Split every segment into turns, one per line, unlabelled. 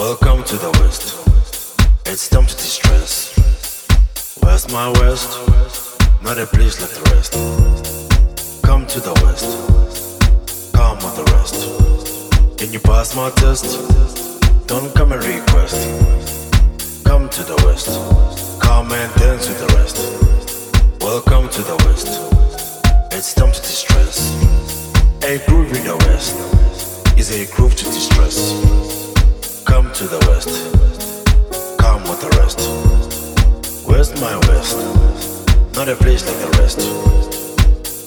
Welcome to the West. It's time to distress. Where's my West? Not a place like the rest. Come to the West. Come with the rest. Can you pass my test? Don't come and request. Come to the West. Come and dance with the rest. Welcome to the West. It's time to distress. A groove in the West is a groove to distress. Come to the west. Come with the rest. My west? Not a place like the rest.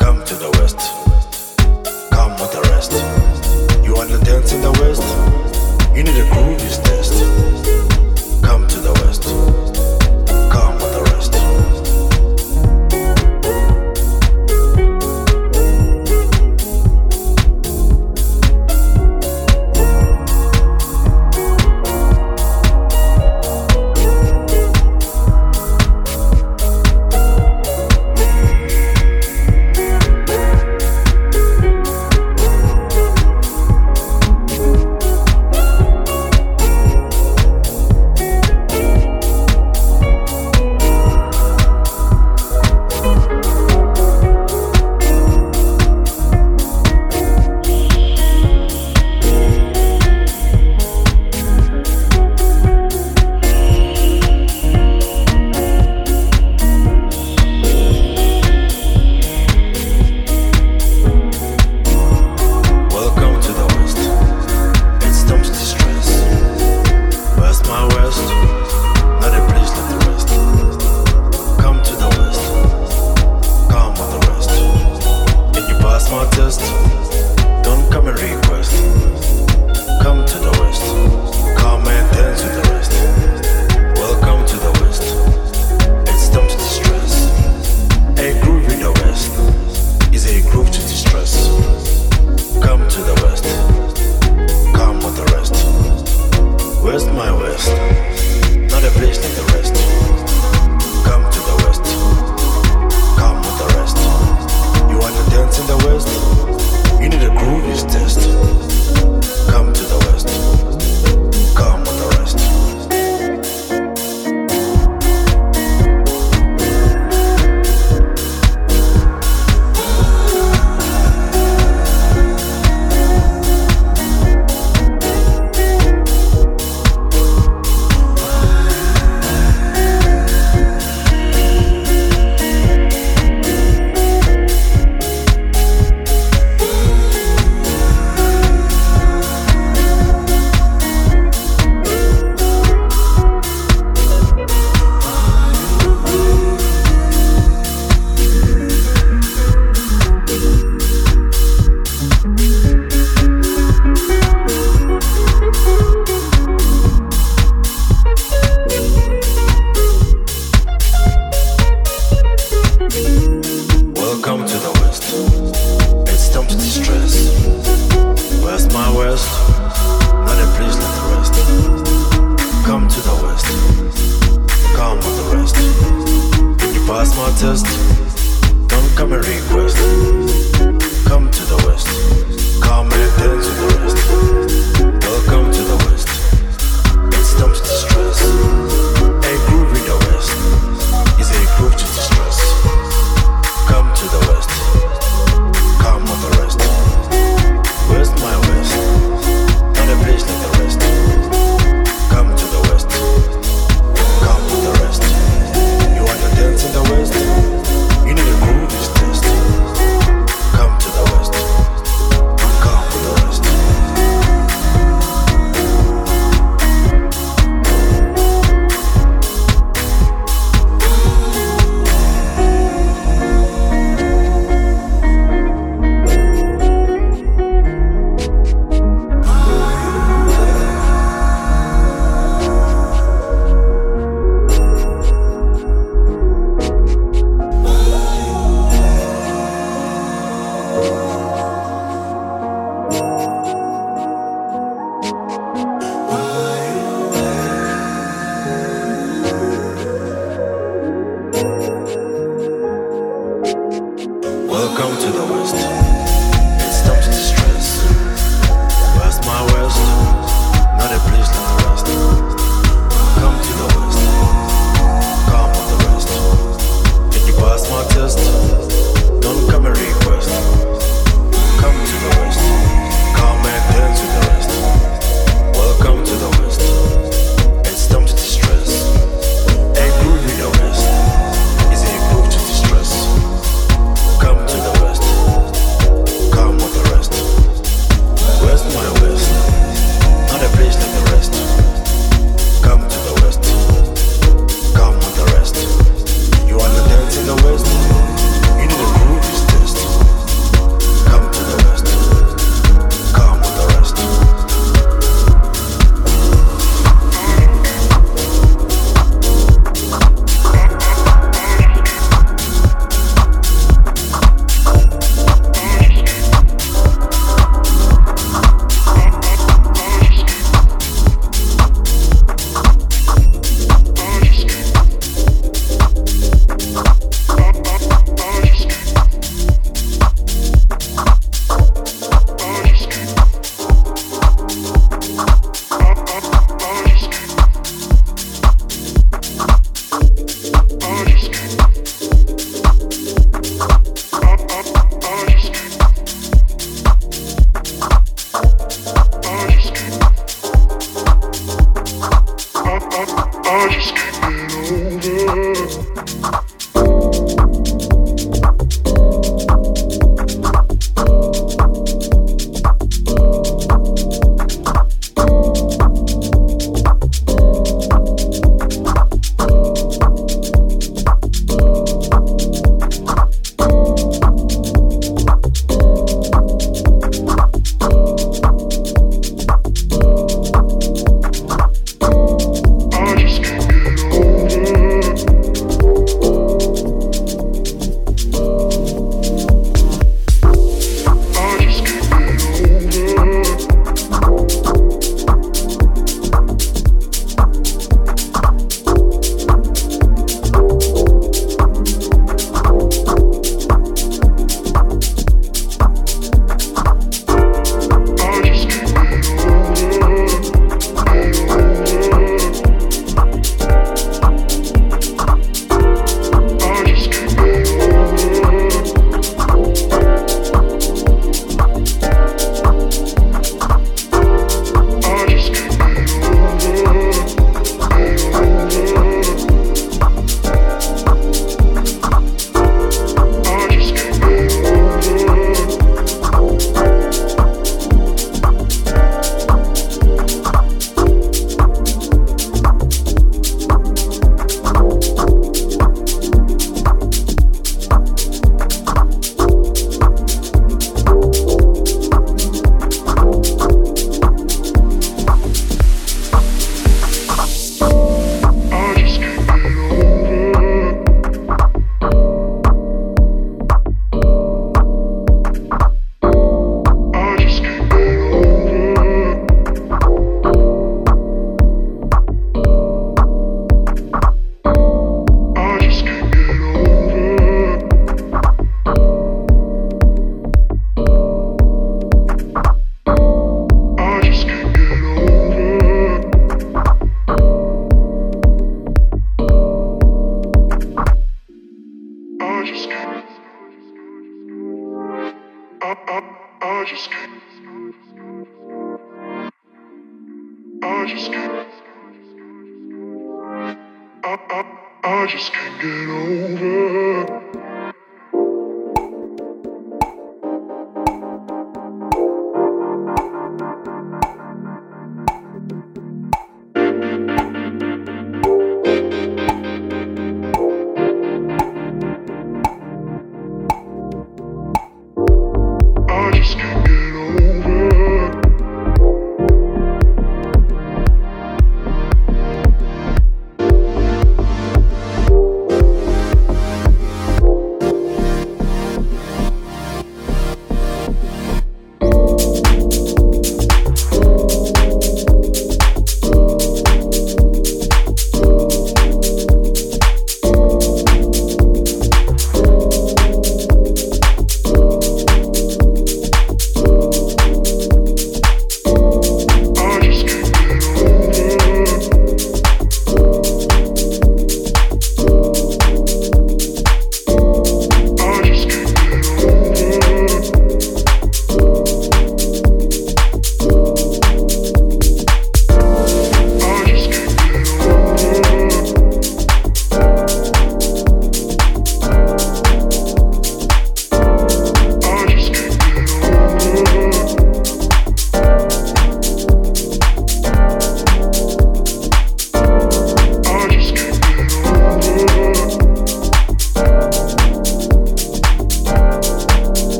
Come to the west. Come with the rest. You wanna dance in the west? You need a test. Come to the west.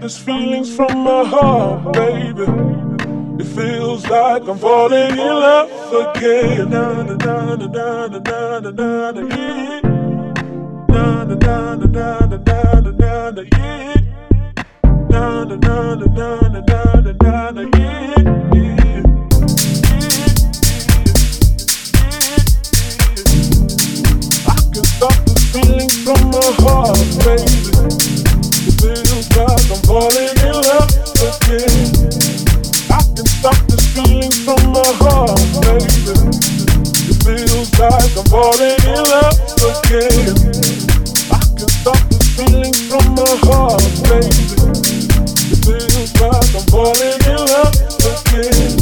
These feelings from my heart, baby. It feels like I'm falling in love again. Na na na na na na na na na na. Na na na na na na na na na na. Na na na na na na na. From my heart, baby feels like I'm falling in love again. I can stop from my heart, baby. It feels like I'm falling in love again. I can stop from my heart, baby. It feels like I'm falling in love again.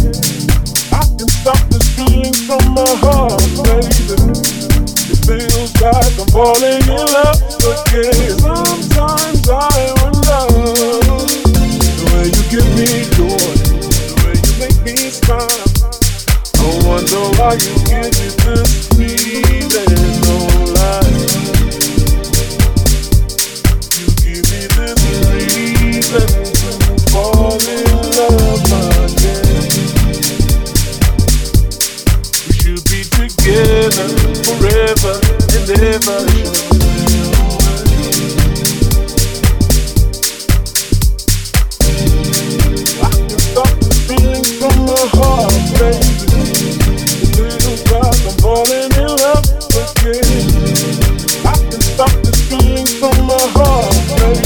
I can stop this feeling from my heart, baby. Like I'm falling in love again. Sometimes I wonder the way you give me joy, the way you make me smile. I wonder why you give falling in love again. I stop the feeling from my heart break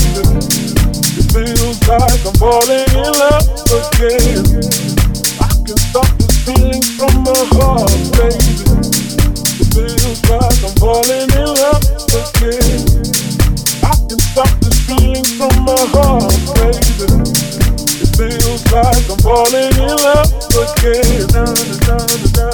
It feels like I'm falling in love with I can stop this feeling from my heart, baby. Falling in love again.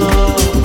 love.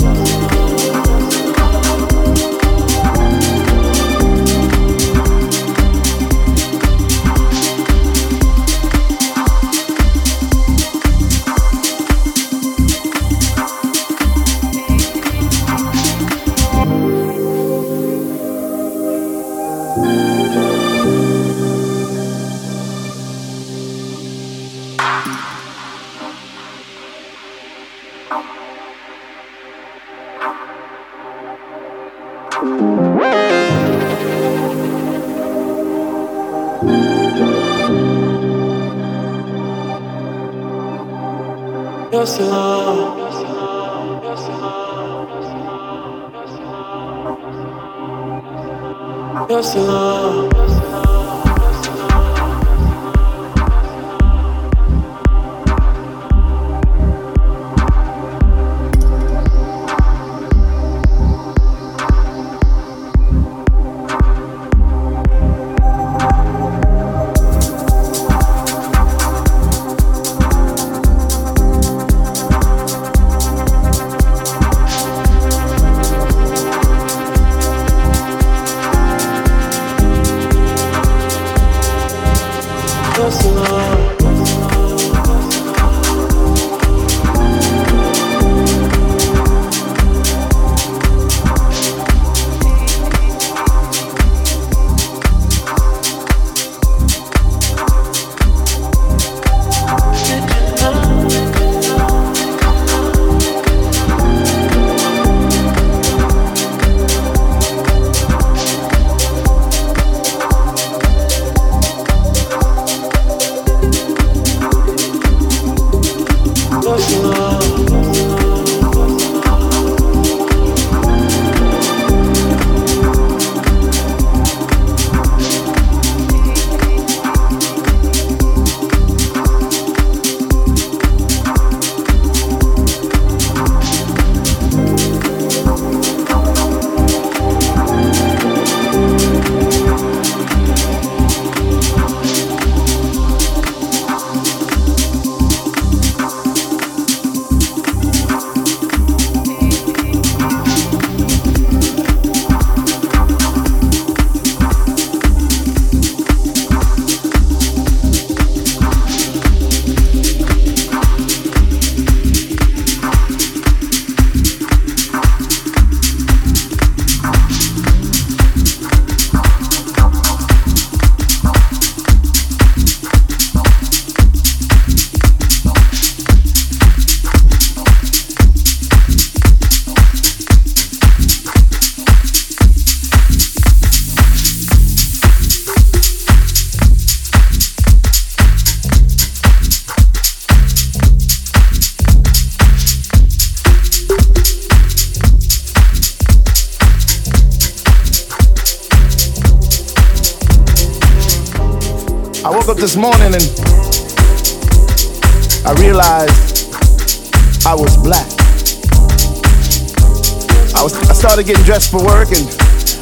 Dressed for work and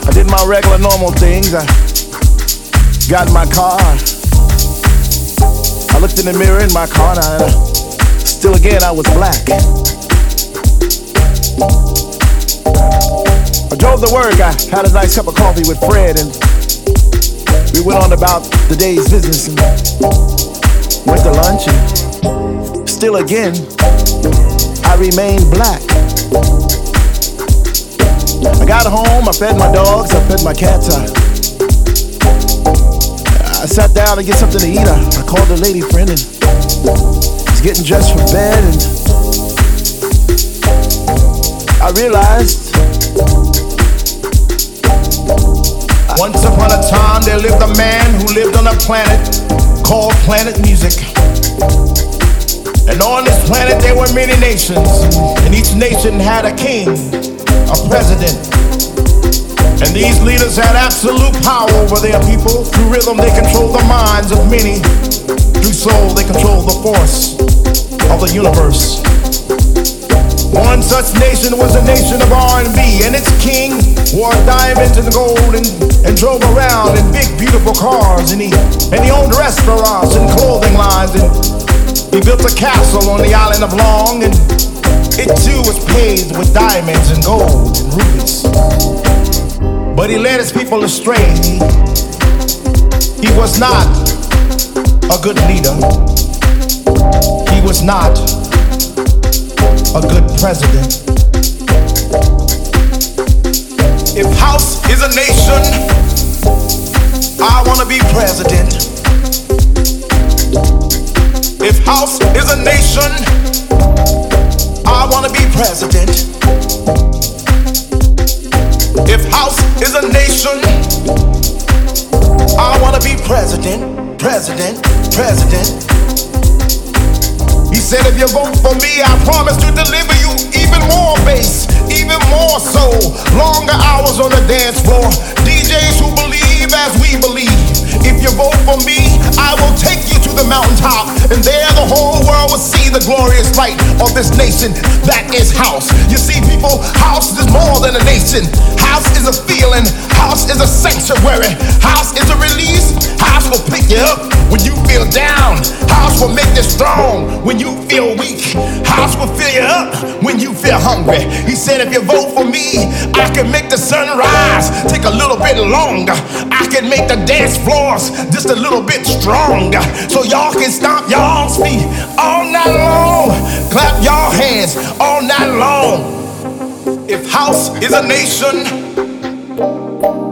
I did my regular normal things. I got in my car. I looked in the mirror in my car and I, still again I was black. I drove to work. I had a nice cup of coffee with Fred and we went on about the day's business and went to lunch and still again, I remained black. I got home, I fed my dogs, I fed my cats, I, I sat down to get something to eat. I, I called a lady friend and was getting dressed for bed and I realized
Once upon a time, there lived a man who lived on a planet called Planet Music. And on this planet, there were many nations, and each nation had a king, a president. And these leaders had absolute power over their people. Through rhythm, they controlled the minds of many. Through soul, they controlled the force of the universe. One such nation was the nation of R&B, and its king wore diamonds and gold and, and drove around in big, beautiful cars, and he and he owned restaurants and clothing lines, and he built a castle on the island of Long, and it too was paved with diamonds and gold and rubies. But he led his people astray. He was not a good leader. He was not a good president. If house is a nation, I wanna be president. If house is a nation, I wanna be president. If house is a nation, I wanna be president, president, president He said, if you vote for me, I promise to deliver you even more bass, even more soul. Longer hours on the dance floor. DJs who believe as we believe. If you vote for me, I will take you the mountaintop, and there the whole world will see the glorious light of this nation that is house. You see, people, house is more than a nation. House is a feeling, house is a sanctuary, house is a release, house will pick you up when you feel down, house will make you strong when you feel weak, house will fill you up when you feel hungry. He said, if you vote for me, I can make the sun rise, take a little bit longer. I can make the dance floors just a little bit stronger. So y'all can stomp y'all's feet all night long. Clap y'all hands all night long. If house is a nation,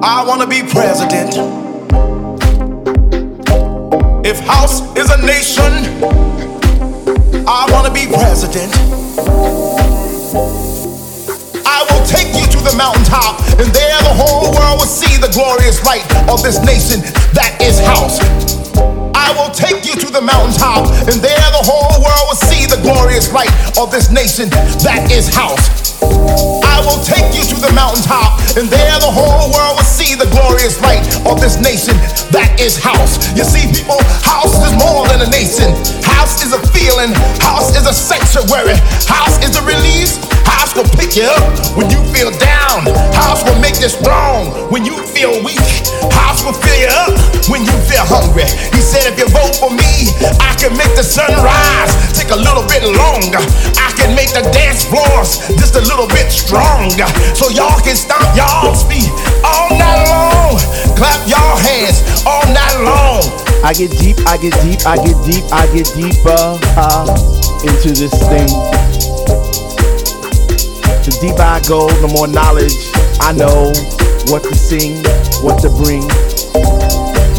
I wanna be president. If house is a nation, I wanna be president. I will take you to the mountaintop, and there the whole world will see the glorious light of this nation that is house. I will take you to the mountaintop, and there the whole world will see the glorious light of this nation that is house. I will take you to the mountaintop, and there the whole world will see the glorious light of this nation that is house. You see, people, house is more than a nation. House is a feeling, house is a sanctuary, house is a release. House will pick you up when you feel down. House will make you strong when you feel weak. House will fill you up when you feel hungry. He said, if you vote for me, I can make the sun rise. Take a little bit longer. I can make the dance floors just a little bit stronger. So y'all can stomp y'all's feet all night long. Clap y'all hands all night long.
I get deep, I get deep, I get deep, I get deeper uh, into this thing. The deeper I go, the more knowledge I know what to sing, what to bring,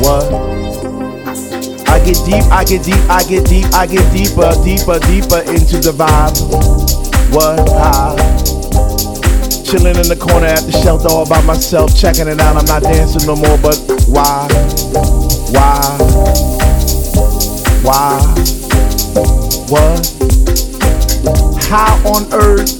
what. I get deep, I get deep, I get deep, I get deeper, deeper, deeper into the vibe. What? Ah. Chilling in the corner at the shelter all by myself, checking it out. I'm not dancing no more, but why? Why? Why? What? How on earth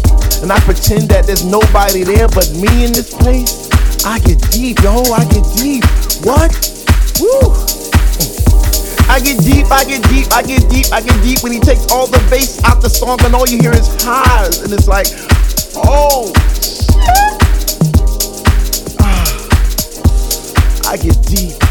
And I pretend that there's nobody there but me in this place. I get deep, yo, I get deep. What? Woo! I get deep, I get deep, I get deep, I get deep when he takes all the bass out the song and all you hear is highs. And it's like, oh, shit. Ah. I get deep.